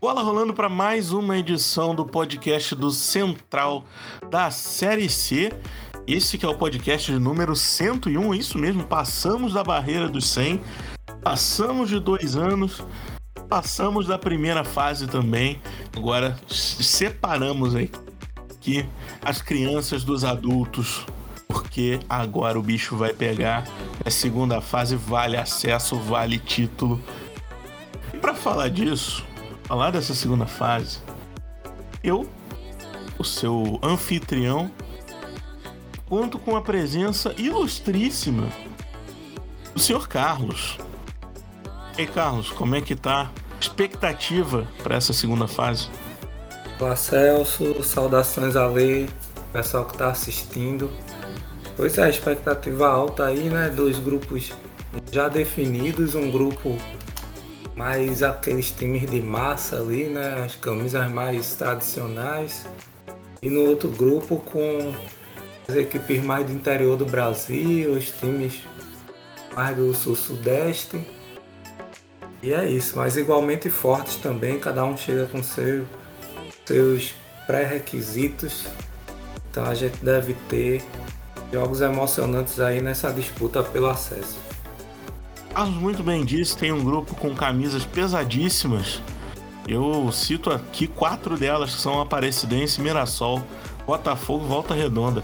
Bola rolando para mais uma edição do podcast do Central da Série C. Esse que é o podcast número 101, isso mesmo, passamos da barreira dos 100, passamos de dois anos, passamos da primeira fase também. Agora separamos aqui as crianças dos adultos, porque agora o bicho vai pegar. A segunda fase vale acesso, vale título. E para falar disso, falar dessa segunda fase, eu, o seu anfitrião, conto com a presença ilustríssima do senhor Carlos. Ei, Carlos, como é que tá expectativa para essa segunda fase? Olá, Celso, saudações a ler, pessoal que está assistindo. Pois é, expectativa alta aí, né? Dois grupos já definidos, um grupo mais aqueles times de massa ali, né? As camisas mais tradicionais. E no outro grupo com as equipes mais do interior do Brasil, os times mais do sul-sudeste. E é isso, mas igualmente fortes também, cada um chega com seu, seus pré-requisitos. Então a gente deve ter jogos emocionantes aí nessa disputa pelo acesso. Carlos muito bem disse, tem um grupo com camisas pesadíssimas. Eu cito aqui quatro delas que são Aparecidense, Mirassol, Botafogo, Volta Redonda.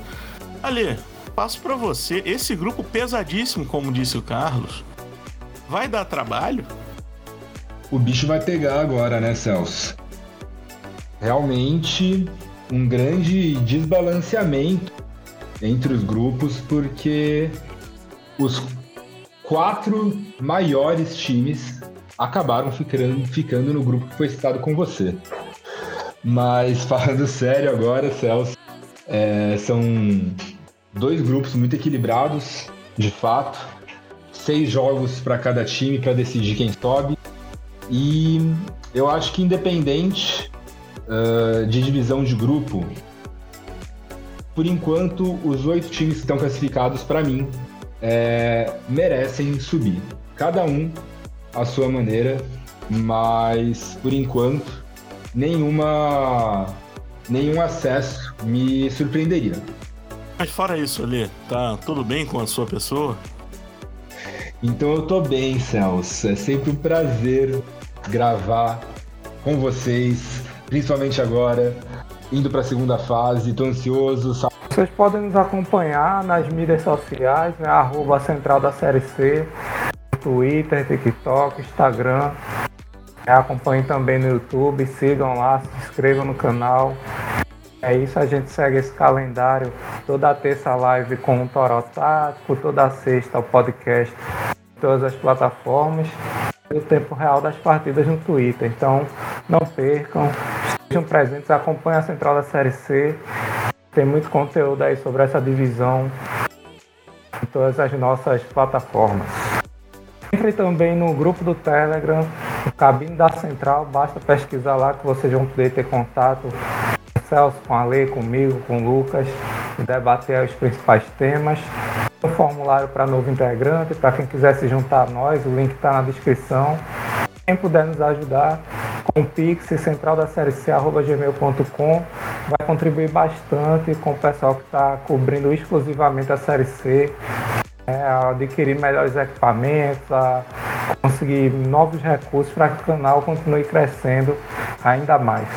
Ali, passo para você. Esse grupo pesadíssimo, como disse o Carlos, vai dar trabalho? O bicho vai pegar agora, né, Celso? Realmente um grande desbalanceamento entre os grupos, porque os quatro maiores times acabaram ficando, ficando no grupo que foi citado com você. Mas falando sério agora, Celso, é, são dois grupos muito equilibrados, de fato. Seis jogos para cada time para decidir quem sobe. E eu acho que independente uh, de divisão de grupo, por enquanto os oito times que estão classificados para mim é, merecem subir. Cada um à sua maneira, mas por enquanto nenhuma nenhum acesso me surpreenderia. Mas fora isso, ali, tá tudo bem com a sua pessoa? Então eu tô bem, Celso. É sempre um prazer gravar com vocês, principalmente agora, indo para a segunda fase. Tô ansioso. Vocês podem nos acompanhar nas mídias sociais, né? Arroba Central da Série C, Twitter, TikTok, Instagram. Acompanhem também no YouTube, sigam lá, se inscrevam no canal. É isso, a gente segue esse calendário. Toda terça live com o Toró Tático, toda sexta o podcast em todas as plataformas. E o tempo real das partidas no Twitter. Então não percam, estejam presentes, acompanhem a Central da Série C. Tem muito conteúdo aí sobre essa divisão em todas as nossas plataformas. Entre também no grupo do Telegram, o Cabine da Central, basta pesquisar lá que vocês vão poder ter contato Celso, com a Lei, comigo, com o Lucas, e debater os principais temas. Um formulário para novo integrante, para quem quiser se juntar a nós, o link está na descrição. Quem puder nos ajudar com o Pix central da série C,.gmail.com vai contribuir bastante com o pessoal que está cobrindo exclusivamente a série C, é, a adquirir melhores equipamentos, a conseguir novos recursos para que o canal continue crescendo ainda mais.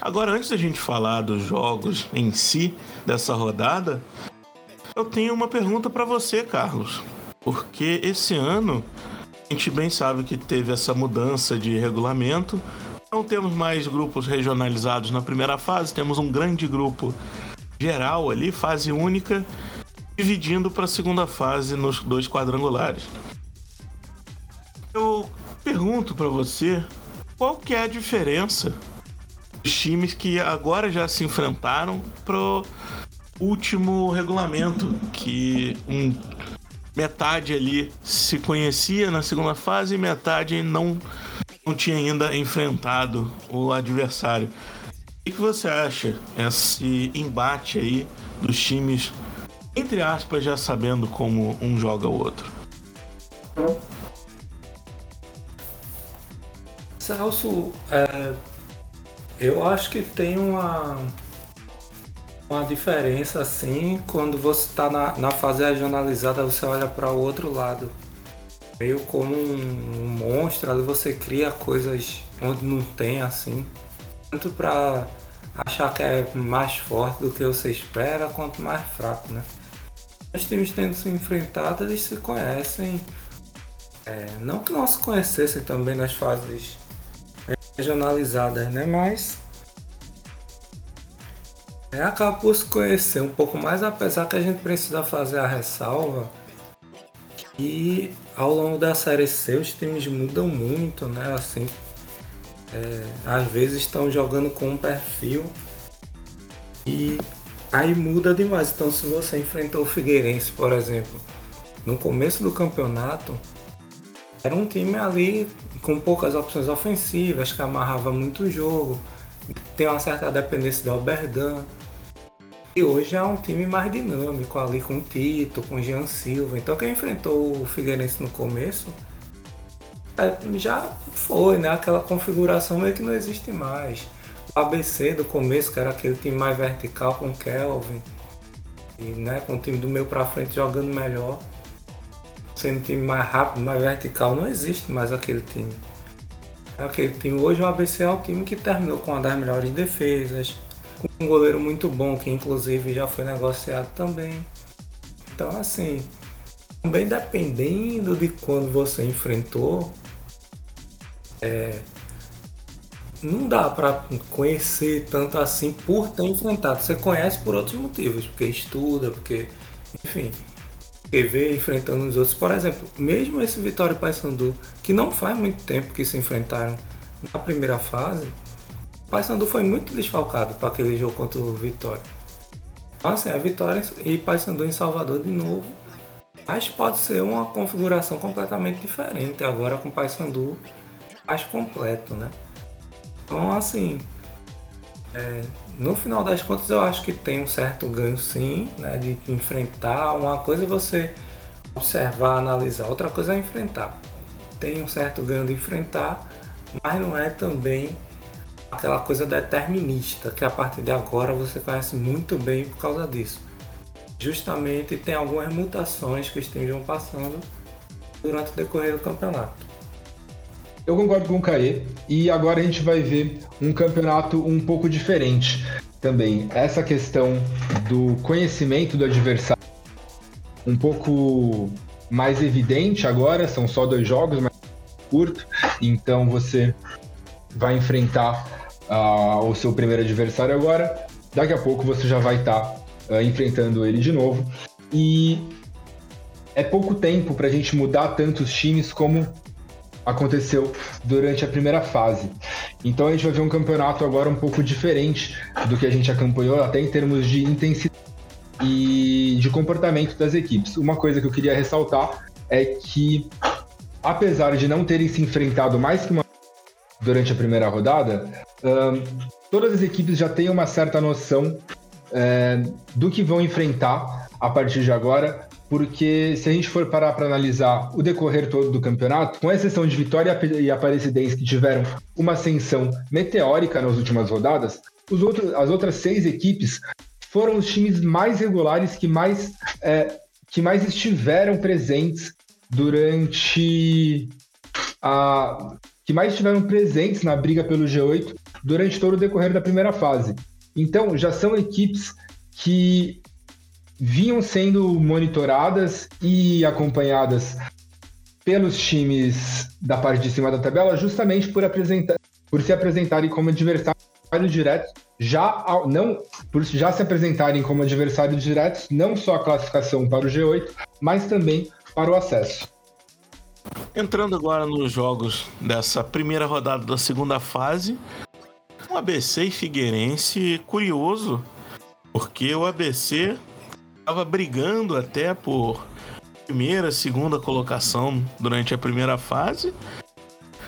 Agora, antes da gente falar dos jogos em si dessa rodada, eu tenho uma pergunta para você, Carlos. Porque esse ano a gente bem sabe que teve essa mudança de regulamento. Não temos mais grupos regionalizados na primeira fase, temos um grande grupo geral ali, fase única, dividindo para a segunda fase nos dois quadrangulares. Eu pergunto para você, qual que é a diferença os times que agora já se enfrentaram pro último regulamento, que um, metade ali se conhecia na segunda fase e metade não, não tinha ainda enfrentado o adversário. O que você acha esse embate aí dos times, entre aspas, já sabendo como um joga o outro? Celso, é, eu acho que tem uma, uma diferença assim quando você está na, na fase regionalizada, você olha para o outro lado. Meio como um, um monstro, ali você cria coisas onde não tem assim tanto para achar que é mais forte do que você espera, quanto mais fraco, né? Os times tendo se enfrentado, eles se conhecem. É, não que não se conhecessem também nas fases regionalizadas, né? Mas é, acaba por se conhecer um pouco mais, apesar que a gente precisa fazer a ressalva que ao longo da série C os times mudam muito, né? Assim, é, às vezes estão jogando com um perfil e aí muda demais. Então, se você enfrentou o Figueirense, por exemplo, no começo do campeonato, era um time ali com poucas opções ofensivas, que amarrava muito o jogo, tem uma certa dependência do Alberdan. E hoje é um time mais dinâmico ali com o Tito, com o Jean Silva. Então quem enfrentou o Figueirense no começo é, já foi, né? Aquela configuração meio que não existe mais. O ABC do começo, que era aquele time mais vertical com Kelvin, e, né, com o time do meio para frente jogando melhor, sendo um time mais rápido, mais vertical, não existe mais aquele time. Aquele time hoje o ABC é o time que terminou com uma das melhores defesas, um goleiro muito bom, que inclusive já foi negociado também. Então assim, também dependendo de quando você enfrentou, é, não dá para conhecer tanto assim por ter enfrentado. Você conhece por outros motivos, porque estuda, porque, enfim, porque vê enfrentando os outros. Por exemplo, mesmo esse Vitória e Paysandu, que não faz muito tempo que se enfrentaram na primeira fase, Paysandu foi muito desfalcado para aquele jogo contra o Vitória. Então, assim, a Vitória e Paysandu em Salvador de novo. Mas pode ser uma configuração completamente diferente agora com o Paysandu mais completo, né? Então, assim, é, no final das contas, eu acho que tem um certo ganho, sim, né? De enfrentar. Uma coisa é você observar, analisar, outra coisa é enfrentar. Tem um certo ganho de enfrentar, mas não é também aquela coisa determinista, que a partir de agora você conhece muito bem por causa disso. Justamente tem algumas mutações que estejam passando durante o decorrer do campeonato. Eu concordo com o Caê. E agora a gente vai ver um campeonato um pouco diferente também. Essa questão do conhecimento do adversário um pouco mais evidente agora, são só dois jogos, mas curto. Então você vai enfrentar uh, o seu primeiro adversário agora. Daqui a pouco você já vai estar tá, uh, enfrentando ele de novo. E é pouco tempo para a gente mudar tantos times como aconteceu durante a primeira fase. Então a gente vai ver um campeonato agora um pouco diferente do que a gente acompanhou, até em termos de intensidade e de comportamento das equipes. Uma coisa que eu queria ressaltar é que, apesar de não terem se enfrentado mais que uma durante a primeira rodada, um, todas as equipes já têm uma certa noção é, do que vão enfrentar a partir de agora, porque se a gente for parar para analisar o decorrer todo do campeonato, com exceção de Vitória e Aparecidense que tiveram uma ascensão meteórica nas últimas rodadas, outros, as outras seis equipes foram os times mais regulares que mais, é, que mais estiveram presentes durante a que mais estiveram presentes na briga pelo G8 durante todo o decorrer da primeira fase. Então, já são equipes que vinham sendo monitoradas e acompanhadas pelos times da parte de cima da tabela, justamente por apresentar, por se apresentarem como adversários diretos, já não por já se apresentarem como adversários diretos, não só a classificação para o G8, mas também para o acesso. Entrando agora nos jogos dessa primeira rodada da segunda fase, o ABC e Figueirense curioso, porque o ABC estava brigando até por primeira, segunda colocação durante a primeira fase.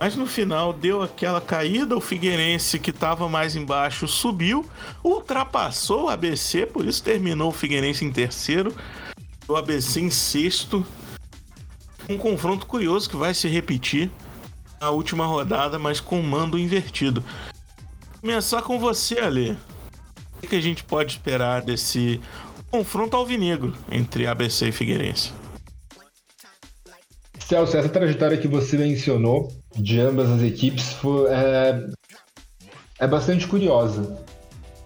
Mas no final deu aquela caída, o Figueirense que estava mais embaixo subiu, ultrapassou o ABC, por isso terminou o Figueirense em terceiro, o ABC em sexto. Um confronto curioso que vai se repetir na última rodada, mas com mando invertido. Começar com você, Ale. O que a gente pode esperar desse confronto alvinegro entre ABC e Figueirense? Celso, essa trajetória que você mencionou de ambas as equipes foi, é, é bastante curiosa,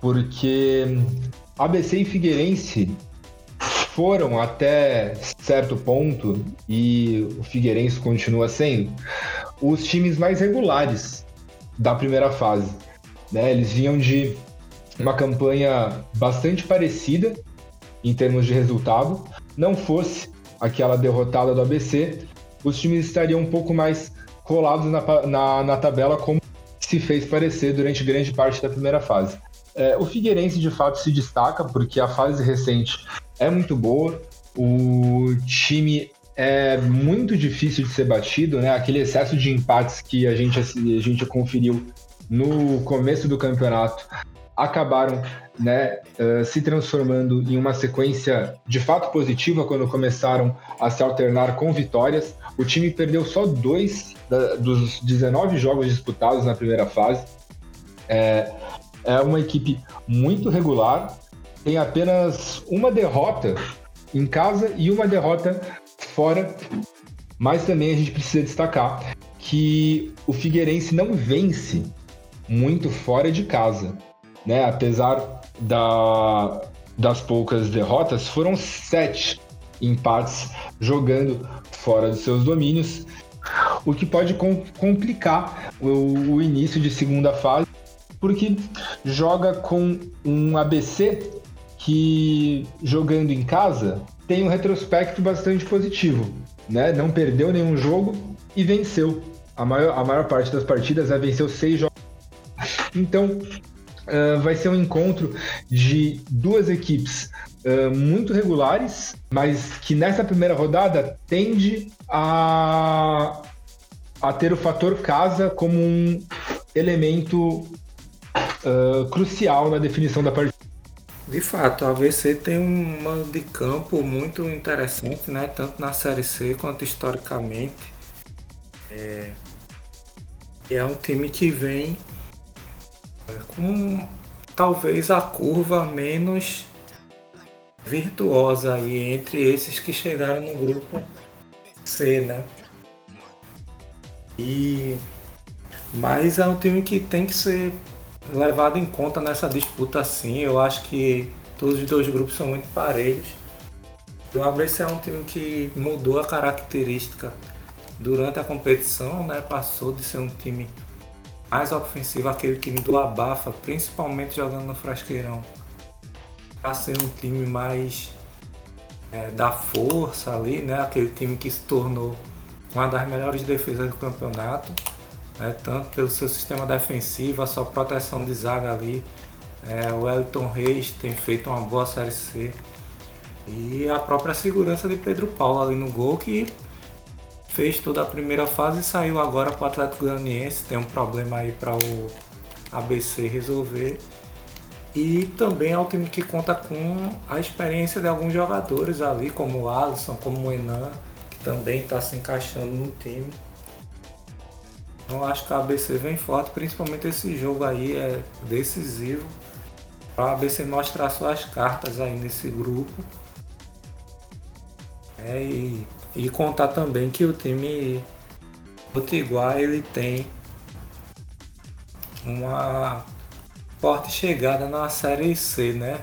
porque ABC e Figueirense foram até certo ponto, e o Figueirense continua sendo, os times mais regulares da primeira fase. Né? Eles vinham de uma campanha bastante parecida em termos de resultado. Não fosse aquela derrotada do ABC, os times estariam um pouco mais colados na, na, na tabela, como se fez parecer durante grande parte da primeira fase. É, o Figueirense de fato se destaca porque a fase recente é muito boa, o time é muito difícil de ser batido, né? Aquele excesso de empates que a gente, a gente conferiu no começo do campeonato acabaram né, uh, se transformando em uma sequência de fato positiva quando começaram a se alternar com vitórias. O time perdeu só dois da, dos 19 jogos disputados na primeira fase. É, é uma equipe muito regular, tem apenas uma derrota em casa e uma derrota fora. Mas também a gente precisa destacar que o Figueirense não vence muito fora de casa né? Apesar da, das poucas derrotas, foram sete empates jogando fora dos seus domínios, o que pode com, complicar o, o início de segunda fase, porque joga com um ABC que jogando em casa tem um retrospecto bastante positivo, né? Não perdeu nenhum jogo e venceu. A maior, a maior parte das partidas é venceu seis jogos. Então, uh, vai ser um encontro de duas equipes uh, muito regulares, mas que nessa primeira rodada tende a, a ter o fator casa como um elemento uh, crucial na definição da partida. De fato, a AVC tem um mando de campo muito interessante, né? tanto na Série C quanto historicamente. É, é um time que vem com talvez a curva menos virtuosa aí entre esses que chegaram no grupo C, né? E mas é um time que tem que ser levado em conta nessa disputa assim. Eu acho que todos os dois grupos são muito parelhos. O ABC é um time que mudou a característica durante a competição, né? Passou de ser um time mais ofensivo, aquele time do Abafa, principalmente jogando no Frasqueirão, para ser um time mais é, da força ali, né? Aquele time que se tornou uma das melhores defesas do campeonato, né? tanto pelo seu sistema defensivo, a sua proteção de zaga ali. É, o Elton Reis tem feito uma boa Série C. E a própria segurança de Pedro Paulo ali no gol, que fez toda a primeira fase e saiu agora para o Atlético Goianiense. Tem um problema aí para o ABC resolver. E também é um time que conta com a experiência de alguns jogadores ali, como o Alisson, como o Enan, que também está se encaixando no time. Então acho que a ABC vem forte, principalmente esse jogo aí é decisivo para a ABC mostrar suas cartas aí nesse grupo. É, e e contar também que o time Potiguar ele tem uma forte chegada na Série C, né?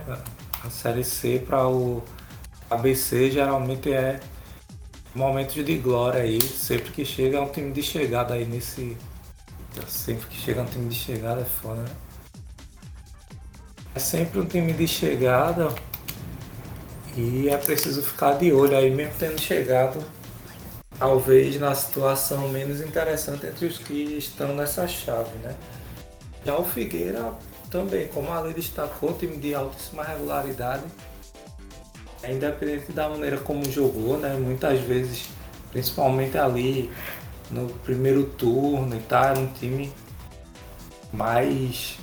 A Série C para o ABC geralmente é momentos de glória aí. Sempre que chega é um time de chegada aí nesse. Sempre que chega um time de chegada é foda, né? É sempre um time de chegada e é preciso ficar de olho aí, mesmo tendo chegado, talvez na situação menos interessante entre os que estão nessa chave, né? Já o Figueira também, como a lei destacou, time de altíssima regularidade, independente da maneira como jogou, né? Muitas vezes, principalmente ali no primeiro turno e tal, era um time mais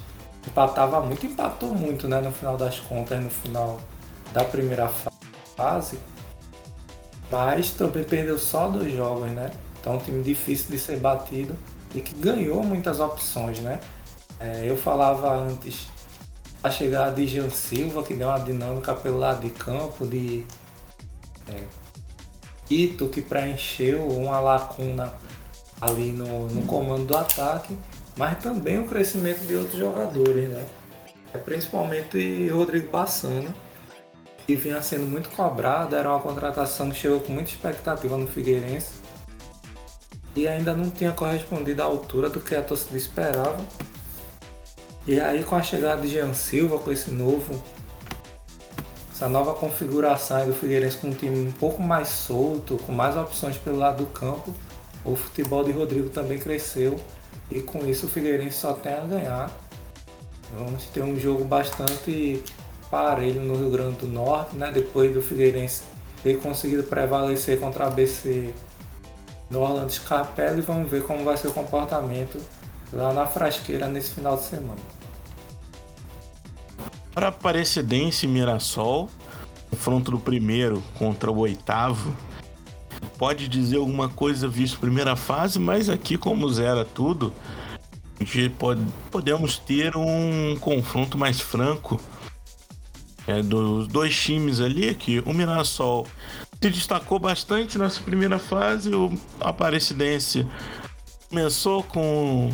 empatava muito, empatou muito, né, no final das contas, no final da primeira fase. Mas também perdeu só dois jogos, né? Então um time difícil de ser batido e que ganhou muitas opções, né? É, eu falava antes a chegada de Jean Silva, que deu uma dinâmica pelo lado de campo, de é, Ito, que preencheu uma lacuna ali no, no comando do ataque, mas também o crescimento de outros jogadores, né? É, principalmente Rodrigo Bassano, que vinha sendo muito cobrado, era uma contratação que chegou com muita expectativa no Figueirense e ainda não tinha correspondido à altura do que a torcida esperava. E aí com a chegada de Jean Silva, com esse novo, essa nova configuração do Figueirense com um time um pouco mais solto, com mais opções pelo lado do campo, o futebol de Rodrigo também cresceu e com isso o Figueirense só tem a ganhar. Vamos ter um jogo bastante parelho no Rio Grande do Norte, né? depois do Figueirense ter conseguido prevalecer contra a BC no Orlando Scarpelli e vamos ver como vai ser o comportamento lá na frasqueira nesse final de semana. Para Aparecidense e Mirassol, confronto do primeiro contra o oitavo, pode dizer alguma coisa visto primeira fase, mas aqui como zera tudo, a gente pode, podemos ter um confronto mais franco é, dos dois times ali, que o Mirassol se destacou bastante nessa primeira fase. O Aparecidense começou com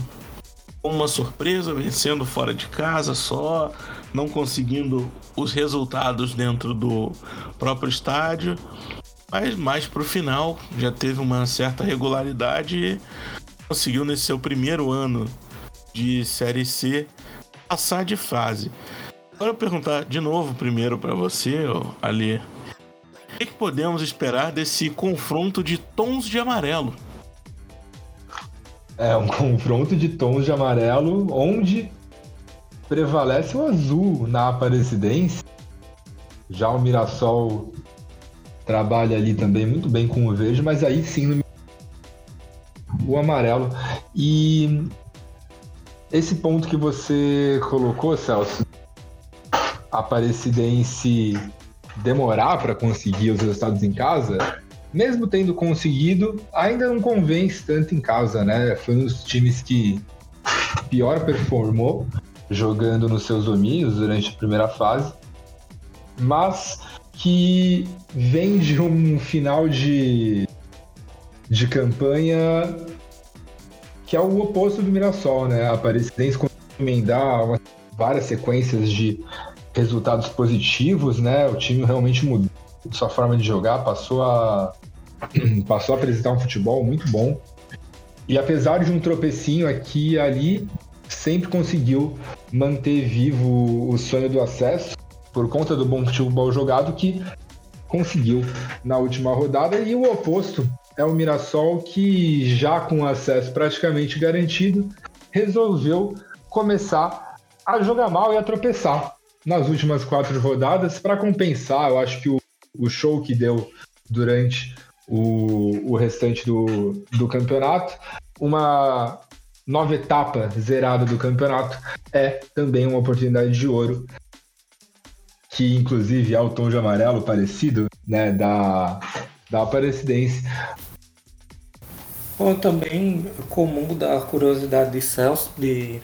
uma surpresa, vencendo fora de casa só, não conseguindo os resultados dentro do próprio estádio. Mas mais para o final já teve uma certa regularidade e conseguiu nesse seu primeiro ano de Série C passar de fase. Agora eu perguntar de novo primeiro para você, Ali que, que podemos esperar desse confronto de tons de amarelo? É um confronto de tons de amarelo onde prevalece o azul na Aparecidense. Já o Mirassol trabalha ali também muito bem com o verde, mas aí sim o amarelo. E esse ponto que você colocou, Celso, Aparecidense demorar para conseguir os resultados em casa, mesmo tendo conseguido, ainda não convence tanto em casa, né? Foi um dos times que pior performou jogando nos seus domínios durante a primeira fase, mas que vem de um final de, de campanha que é o oposto do Mirassol, né? A Aparecidense conseguiu emendar várias sequências de resultados positivos, né? O time realmente mudou sua forma de jogar, passou a passou a apresentar um futebol muito bom. E apesar de um tropecinho aqui e ali, sempre conseguiu manter vivo o sonho do acesso por conta do bom futebol jogado que conseguiu na última rodada e o oposto é o Mirassol que já com acesso praticamente garantido resolveu começar a jogar mal e a tropeçar nas últimas quatro rodadas para compensar. Eu acho que o, o show que deu durante o, o restante do, do campeonato, uma nova etapa zerada do campeonato é também uma oportunidade de ouro que inclusive é o tom de amarelo parecido né, da, da Aparecidense. Bom, também comum da curiosidade de Celso de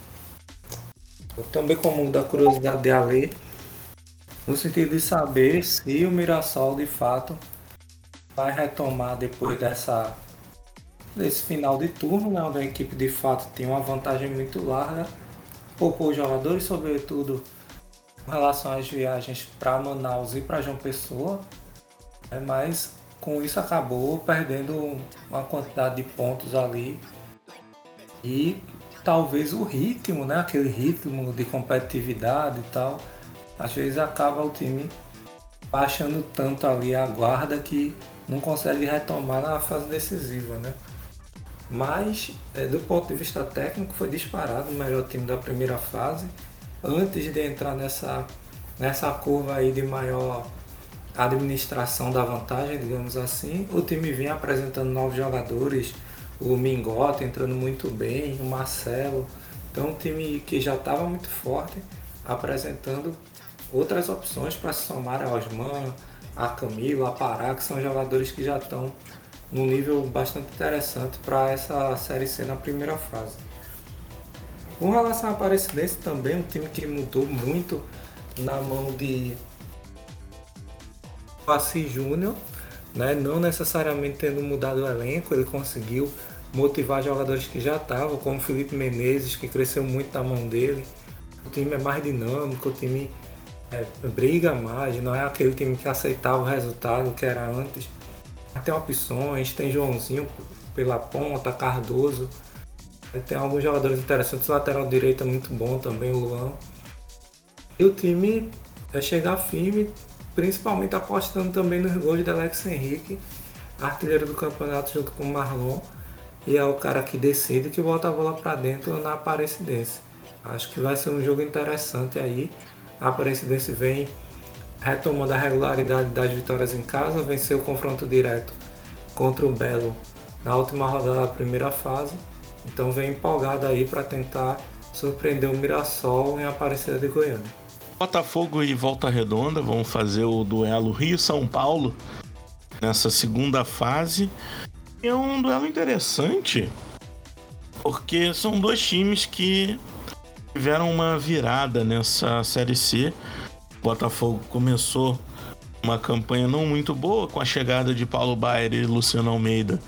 também como da curiosidade de Ale, no sentido de saber se o Mirassol de fato vai retomar depois dessa desse final de turno, né, onde a equipe de fato tem uma vantagem muito larga, poupou os jogadores, sobretudo com relação às viagens para Manaus e para João Pessoa, né, mas com isso acabou perdendo uma quantidade de pontos ali e talvez o ritmo, né? Aquele ritmo de competitividade e tal. Às vezes acaba o time baixando tanto ali a guarda que não consegue retomar na fase decisiva, né? Mas, é, do ponto de vista técnico, foi disparado o melhor time da primeira fase. Antes de entrar nessa, nessa curva aí de maior administração da vantagem, digamos assim, o time vinha apresentando novos jogadores, o Mingota entrando muito bem, o Marcelo. Então, um time que já estava muito forte, apresentando outras opções para se somar a Osman, a Camilo, a Pará, que são jogadores que já estão num nível bastante interessante para essa Série C na primeira fase. Com relação à Aparecidense também, um time que mudou muito na mão de Passi Júnior, né? não necessariamente tendo mudado o elenco, ele conseguiu motivar jogadores que já estavam, como Felipe Menezes, que cresceu muito na mão dele. O time é mais dinâmico, o time é, briga mais, não é aquele time que aceitava o resultado que era antes. Tem opções, tem Joãozinho pela ponta, Cardoso. Tem alguns jogadores interessantes, o lateral direito é muito bom também, o Luan. E o time é chegar firme, principalmente apostando também nos gols de Alex Henrique, artilheiro do campeonato junto com o Marlon. E é o cara que decide que bota a bola para dentro na Aparecidense. Acho que vai ser um jogo interessante aí. A Aparecidense vem retomando a regularidade das vitórias em casa, venceu o confronto direto contra o Belo na última rodada da primeira fase. Então vem empolgado aí para tentar surpreender o Mirassol em Aparecida de Goiânia. Botafogo e Volta Redonda vão fazer o duelo Rio-São Paulo nessa segunda fase. É um duelo interessante, porque são dois times que tiveram uma virada nessa Série C. O Botafogo começou uma campanha não muito boa com a chegada de Paulo Baier e Luciano Almeida.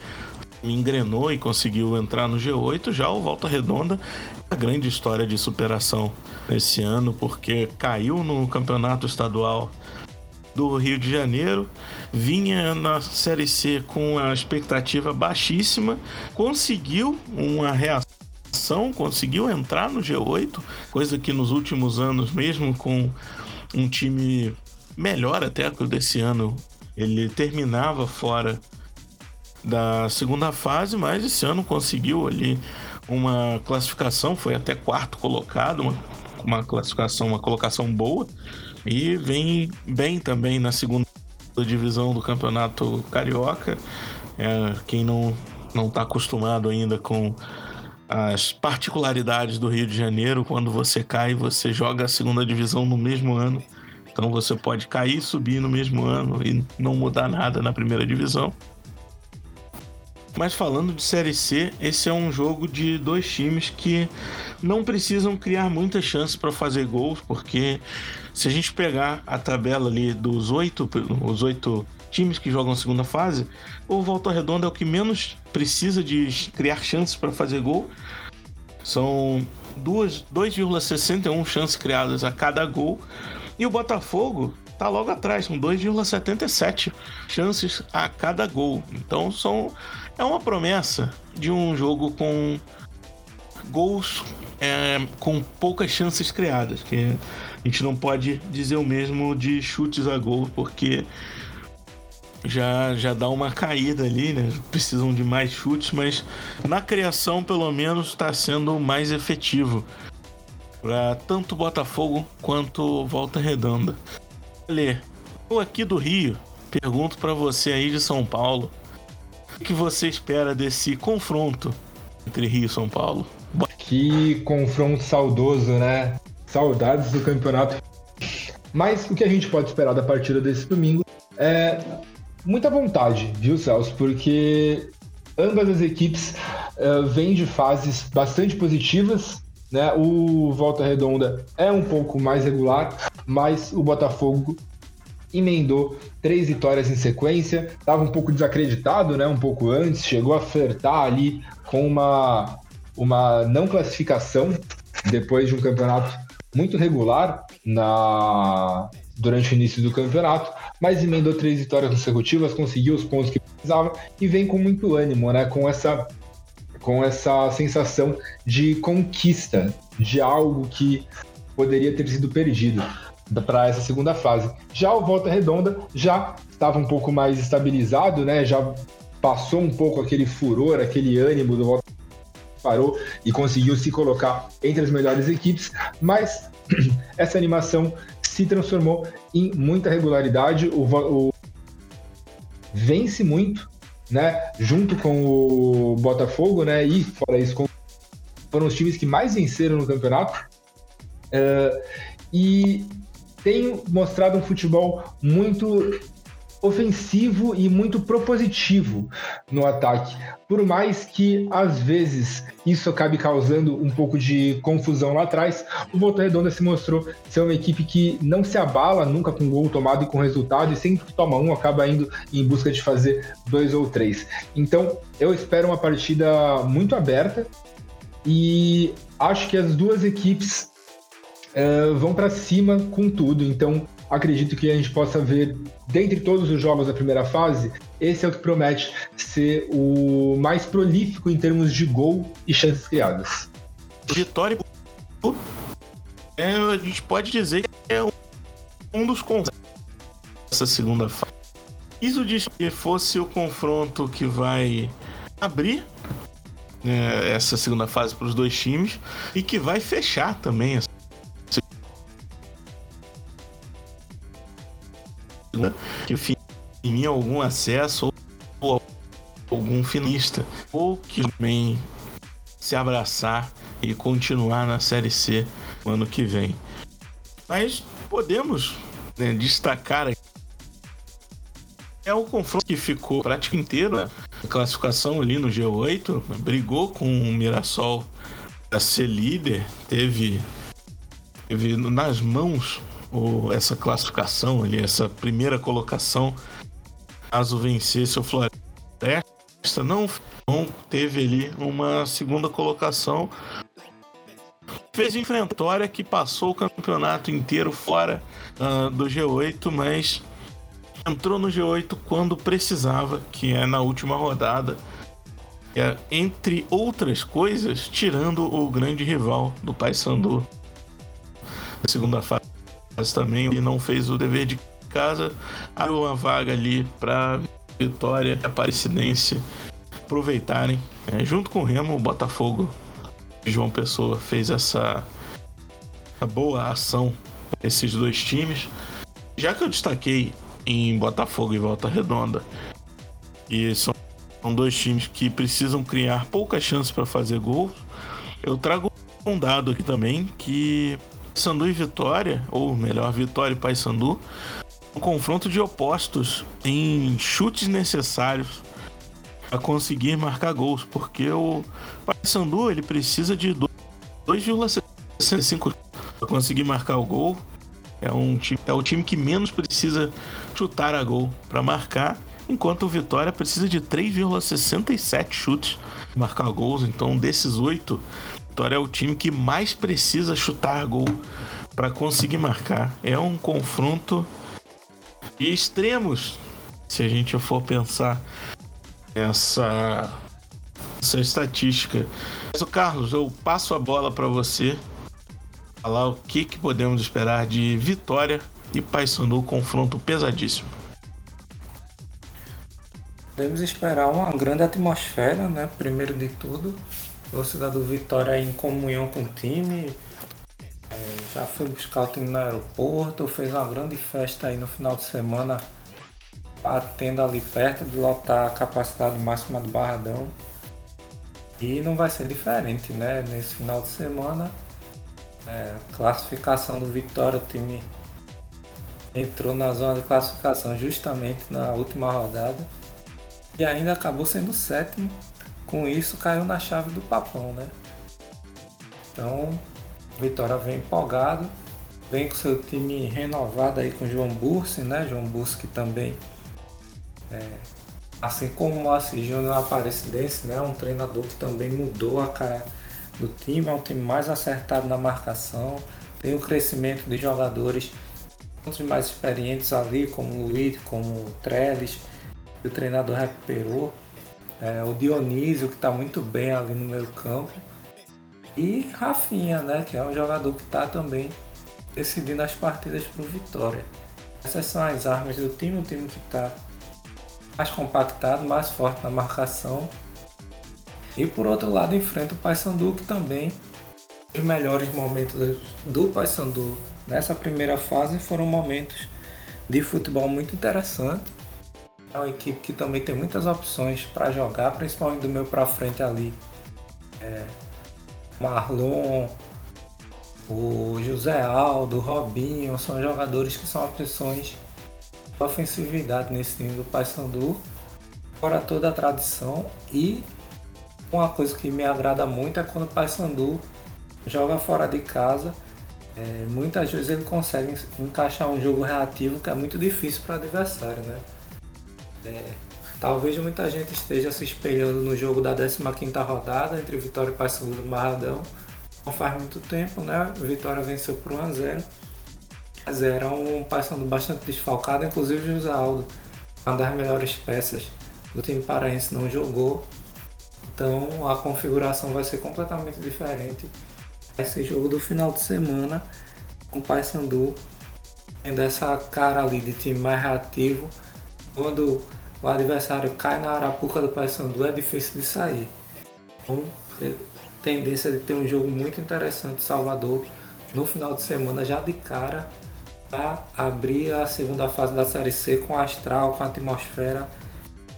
Engrenou e conseguiu entrar no G8. Já o Volta Redonda a grande história de superação esse ano, porque caiu no campeonato estadual do Rio de Janeiro, vinha na Série C com a expectativa baixíssima, conseguiu uma reação, conseguiu entrar no G8, coisa que nos últimos anos, mesmo com um time melhor até que o desse ano, ele terminava fora da segunda fase, mas esse ano conseguiu ali uma classificação, foi até quarto colocado, uma, uma classificação, uma colocação boa. E vem bem também na segunda divisão do campeonato carioca. É, quem não não está acostumado ainda com as particularidades do Rio de Janeiro, quando você cai, você joga a segunda divisão no mesmo ano. Então você pode cair e subir no mesmo ano e não mudar nada na primeira divisão. Mas falando de Série C, esse é um jogo de dois times que não precisam criar muitas chances para fazer gols, porque se a gente pegar a tabela ali dos oito, os oito times que jogam segunda fase, o Volta Redonda é o que menos precisa de criar chances para fazer gol. São 2,61 chances criadas a cada gol. E o Botafogo tá logo atrás, com 2,77 chances a cada gol. Então são é uma promessa de um jogo com gols é, com poucas chances criadas, que a gente não pode dizer o mesmo de chutes a gol, porque já, já dá uma caída ali, né? Precisam de mais chutes, mas na criação, pelo menos, está sendo mais efetivo para tanto Botafogo quanto Volta Redonda. Lê, eu aqui do Rio pergunto para você aí de São Paulo o que você espera desse confronto entre Rio e São Paulo? Que confronto saudoso, né? Saudades do campeonato. Mas o que a gente pode esperar da partida desse domingo é muita vontade, viu, Celso? Porque ambas as equipes uh, vêm de fases bastante positivas. Né? O Volta Redonda é um pouco mais regular, mas o Botafogo emendou três vitórias em sequência, estava um pouco desacreditado, né, um pouco antes, chegou a flertar ali com uma, uma não classificação depois de um campeonato muito regular na durante o início do campeonato, mas emendou três vitórias consecutivas, conseguiu os pontos que precisava e vem com muito ânimo, né, com essa com essa sensação de conquista, de algo que poderia ter sido perdido para essa segunda fase. Já o Volta Redonda já estava um pouco mais estabilizado, né? Já passou um pouco aquele furor, aquele ânimo do Volta parou e conseguiu se colocar entre as melhores equipes, mas essa animação se transformou em muita regularidade. O, o vence muito, né? Junto com o Botafogo, né? E fora isso, foram os times que mais venceram no campeonato. Uh, e tem mostrado um futebol muito ofensivo e muito propositivo no ataque. Por mais que às vezes isso acabe causando um pouco de confusão lá atrás, o Volta Redonda se mostrou ser uma equipe que não se abala nunca com gol tomado e com resultado, e sempre que toma um acaba indo em busca de fazer dois ou três. Então eu espero uma partida muito aberta e acho que as duas equipes uh, vão para cima com tudo. Então acredito que a gente possa ver, dentre todos os jogos da primeira fase, esse é o que promete ser o mais prolífico em termos de gol e chances criadas. Vitória é, a gente pode dizer que é um dos confrontos dessa segunda fase. Isso diz que fosse o confronto que vai abrir né, essa segunda fase para os dois times e que vai fechar também essa que em algum acesso ou algum finista ou que também se abraçar e continuar na Série C no ano que vem. Mas podemos né, destacar é o confronto que ficou praticamente inteiro né? a classificação ali no G8, brigou com o Mirassol para ser líder, teve, teve nas mãos o, essa classificação ali, essa primeira colocação, caso vencesse o Floresta, não, não teve ali uma segunda colocação. Fez enfrentória que passou o campeonato inteiro fora uh, do G8, mas entrou no G8 quando precisava, que é na última rodada. É, entre outras coisas, tirando o grande rival do Paysandu na segunda fase mas também ele não fez o dever de casa, abriu uma vaga ali para Vitória e Aparecidense aproveitarem. É, junto com o Remo, o Botafogo João Pessoa fez essa boa ação esses dois times. Já que eu destaquei em Botafogo e Volta Redonda, e são, são dois times que precisam criar poucas chances para fazer gols, eu trago um dado aqui também que Paysandu e Vitória, ou melhor, Vitória e Paysandu, um confronto de opostos em chutes necessários para conseguir marcar gols, porque o Paysandu ele precisa de 2,65 para conseguir marcar o gol. É, um time, é o time que menos precisa chutar a gol para marcar, enquanto o Vitória precisa de 3,67 chutes para marcar gols. Então, desses oito, Vitória é o time que mais precisa chutar gol para conseguir marcar. É um confronto de extremos, se a gente for pensar essa, essa estatística. Mas, Carlos, eu passo a bola para você falar o que, que podemos esperar de Vitória e Paysandu, confronto pesadíssimo. Podemos esperar uma grande atmosfera, né? Primeiro de tudo, torcida do Vitória em comunhão com o time. É, já foi buscar o time no aeroporto, fez uma grande festa aí no final de semana, batendo ali perto de lotar a capacidade máxima do Barradão. E não vai ser diferente, né? Nesse final de semana, é, classificação do Vitória, o time entrou na zona de classificação justamente na última rodada e ainda acabou sendo sétimo com isso caiu na chave do papão, né? Então, Vitória vem empolgado, vem com seu time renovado aí com João Bursi, né? João Bursi que também, é, assim como o Moacir Júnior Aparecidense, né? Um treinador que também mudou a cara do time, é um time mais acertado na marcação, tem o crescimento de jogadores outros mais experientes ali, como o Luiz, como o Trellis, que o treinador recuperou. É, o Dionísio, que está muito bem ali no meio campo. E Rafinha, né, que é um jogador que está também decidindo as partidas para o Vitória. Essas são as armas do time, o time que está mais compactado, mais forte na marcação. E por outro lado enfrenta o Paysandu que também os melhores momentos do Paysandu nessa primeira fase foram momentos de futebol muito interessante É uma equipe que também tem muitas opções para jogar, principalmente do meio para frente ali. É, Marlon, o José Aldo, Robinho, são jogadores que são opções de ofensividade nesse time do Paysandu, fora toda a tradição. E uma coisa que me agrada muito é quando o Paysandu joga fora de casa. É, muitas vezes ele consegue encaixar um jogo reativo que é muito difícil para o adversário, né? É, talvez muita gente esteja se espelhando no jogo da 15ª rodada entre Vitória e Paysandu do Barradão. Não faz muito tempo, né? Vitória venceu por 1 a 0 mas era um Paysandu bastante desfalcado, inclusive José Aldo, uma das melhores peças do time paraense, não jogou. Então a configuração vai ser completamente diferente. Esse jogo do final de semana com o Paysandu tendo essa cara ali de time mais reativo. Quando o adversário cai na arapuca do Paysandu é difícil de sair. Então, tendência de ter um jogo muito interessante Salvador no final de semana já de cara para abrir a segunda fase da Série C com astral, com a atmosfera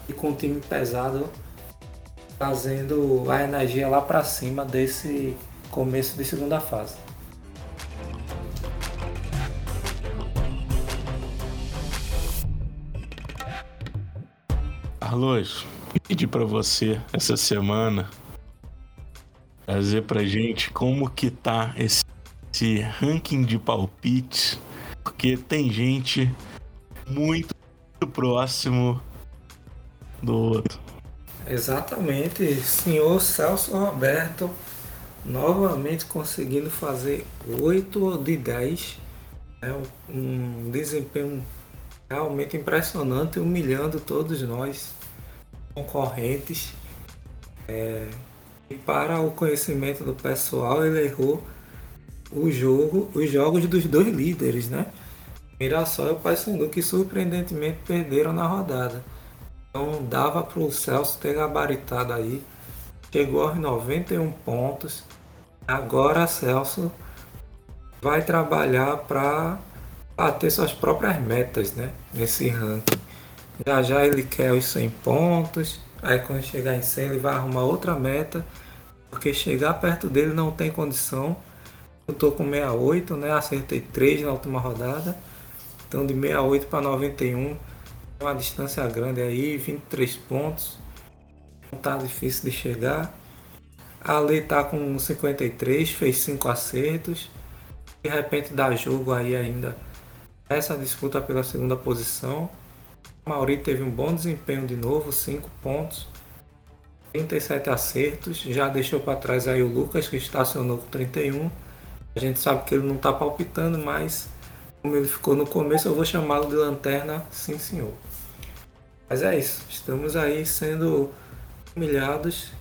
e com o time pesado trazendo a energia lá para cima desse começo de segunda fase. Carlos, pedi para você essa semana trazer pra gente como que tá esse, esse ranking de palpites, porque tem gente muito próximo do outro. Exatamente, senhor Celso Roberto novamente conseguindo fazer 8 de 10. É um desempenho realmente impressionante, humilhando todos nós concorrentes. É, e para o conhecimento do pessoal, ele errou o jogo, os jogos dos dois líderes, né? Mirassol e o Paysandu, que surpreendentemente perderam na rodada. Então dava para o Celso ter gabaritado aí. Chegou aos 91 pontos. Agora Celso vai trabalhar para bater suas próprias metas né? nesse ranking. Já já ele quer os 100 pontos. Aí quando chegar em 100 ele vai arrumar outra meta. Porque chegar perto dele não tem condição. Eu tô com 68, né? Acertei 3 na última rodada. Então de 68 para 91 uma distância grande aí, 23 pontos. Não tá difícil de chegar. A Lei tá com 53, fez 5 acertos. De repente dá jogo aí ainda essa disputa pela segunda posição. Mauri teve um bom desempenho de novo, 5 pontos. 37 acertos, já deixou para trás aí o Lucas que estacionou com 31. A gente sabe que ele não está palpitando, mas como ele ficou no começo, eu vou chamá-lo de lanterna, sim senhor. Mas é isso, estamos aí sendo humilhados,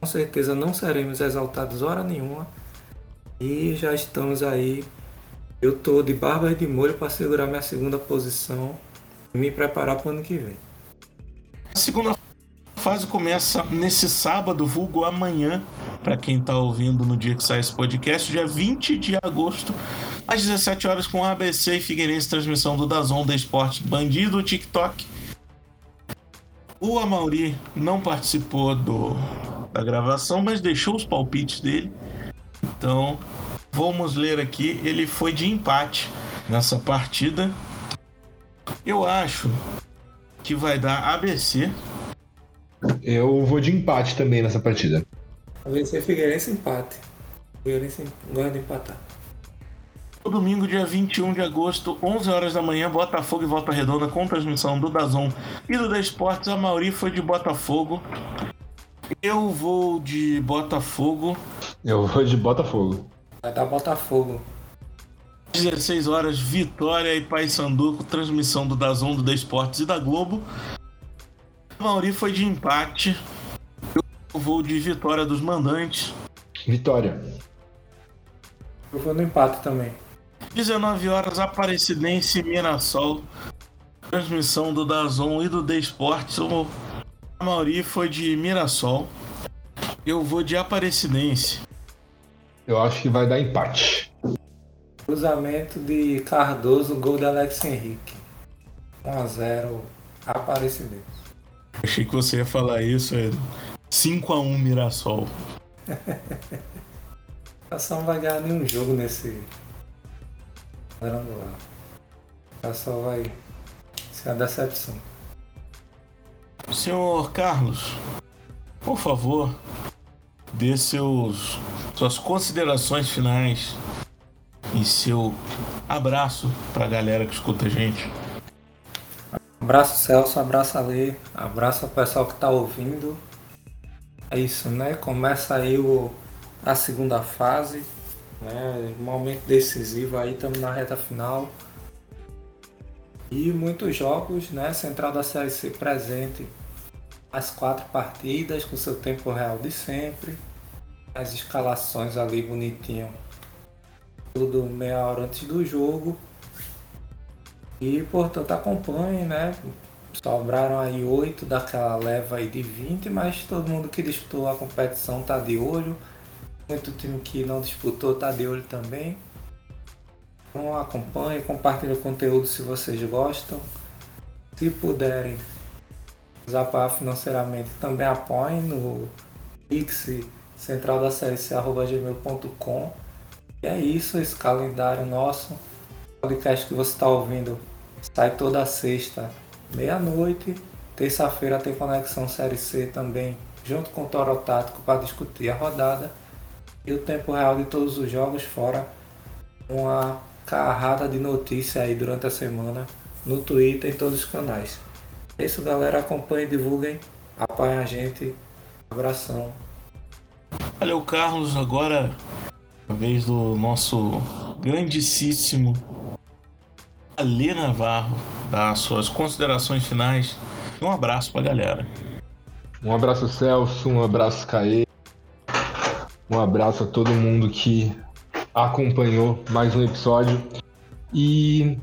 com certeza não seremos exaltados hora nenhuma e já estamos aí. Eu estou de barba e de molho para segurar minha segunda posição me preparar para o ano que vem. A segunda fase começa nesse sábado, vulgo amanhã, para quem está ouvindo no dia que sai esse podcast, dia 20 de agosto, às 17 horas, com ABC e Figueirense, transmissão do Dazon da Esporte Bandido, TikTok o Amauri não participou do, da gravação, mas deixou os palpites dele. Então, vamos ler aqui. Ele foi de empate nessa partida. Eu acho que vai dar ABC. Eu vou de empate também nessa partida. ABC Figueirense empate. Figueirense gosta de empatar. No domingo, dia 21 de agosto, 11 horas da manhã, Botafogo e Volta Redonda com transmissão do Dazon e do Da Esportes. A Mauri foi de Botafogo. Eu vou de Botafogo. Eu vou de Botafogo. Vai dar Botafogo. 16 horas, Vitória e Paysandu transmissão do Dazon, do Da Esportes e da Globo. A Mauri foi de empate. Eu vou de vitória dos mandantes. Vitória. Eu vou no empate também. 19 horas, Aparecidense e Mirassol. Transmissão do Dazon e do The Esportes. O Mauri foi de Mirassol. Eu vou de Aparecidense. Eu acho que vai dar empate. Cruzamento de Cardoso, gol de Alex Henrique. 1x0 Aparecidense. Achei que você ia falar isso, é 5x1 Mirassol. Mirassol não vai ganhar nenhum jogo nesse quadrangular. Mirassol vai ser uma decepção. Senhor Carlos, por favor, dê seus, suas considerações finais e seu abraço para a galera que escuta a gente. Abraço Celso, abraço Ale, abraço ao pessoal que está ouvindo. É isso, né? Começa aí o, a segunda fase, né? Momento decisivo aí, estamos na reta final. E muitos jogos, né? Central da Série C presente. As quatro partidas com seu tempo real de sempre. As escalações ali bonitinho. Tudo meia hora antes do jogo. E portanto acompanhe, né? Sobraram aí oito daquela leva aí de 20, mas todo mundo que disputou a competição tá de olho. Muito time que não disputou tá de olho também. Então acompanhe, compartilhe o conteúdo se vocês gostam. Se puderem nos apoiar financeiramente, também apoiem no Pix central da gmail.com. E é isso, esse calendário nosso. O podcast que você está ouvindo sai toda sexta, meia-noite. Terça-feira tem conexão Série C também, junto com o Toro Tático para discutir a rodada. E o tempo real de todos os jogos, fora uma carrada de notícia aí durante a semana no Twitter e em todos os canais. É isso, galera. Acompanhem, divulguem, apoiem a gente. Abração. Valeu, Carlos. Agora, vez do nosso grandíssimo Alê Navarro dar suas considerações finais. Um abraço pra galera. Um abraço, Celso. Um abraço, Caê. Um abraço a todo mundo que acompanhou mais um episódio. E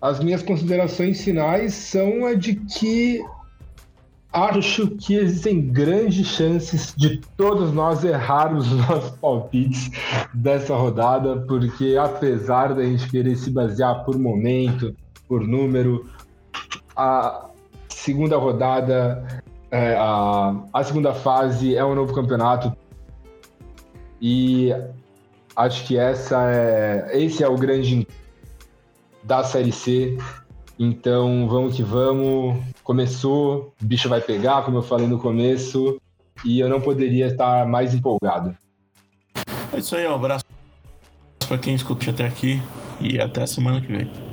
as minhas considerações finais são a de que acho que existem grandes chances de todos nós errarmos os nossos palpites dessa rodada, porque apesar da gente querer se basear por momento, por número, a segunda rodada, é, a, a segunda fase é um novo campeonato e acho que essa é, esse é o grande da Série C. Então vamos que vamos. Começou, o bicho vai pegar, como eu falei no começo, e eu não poderia estar mais empolgado. É isso aí, um abraço para quem escutou até aqui e até a semana que vem.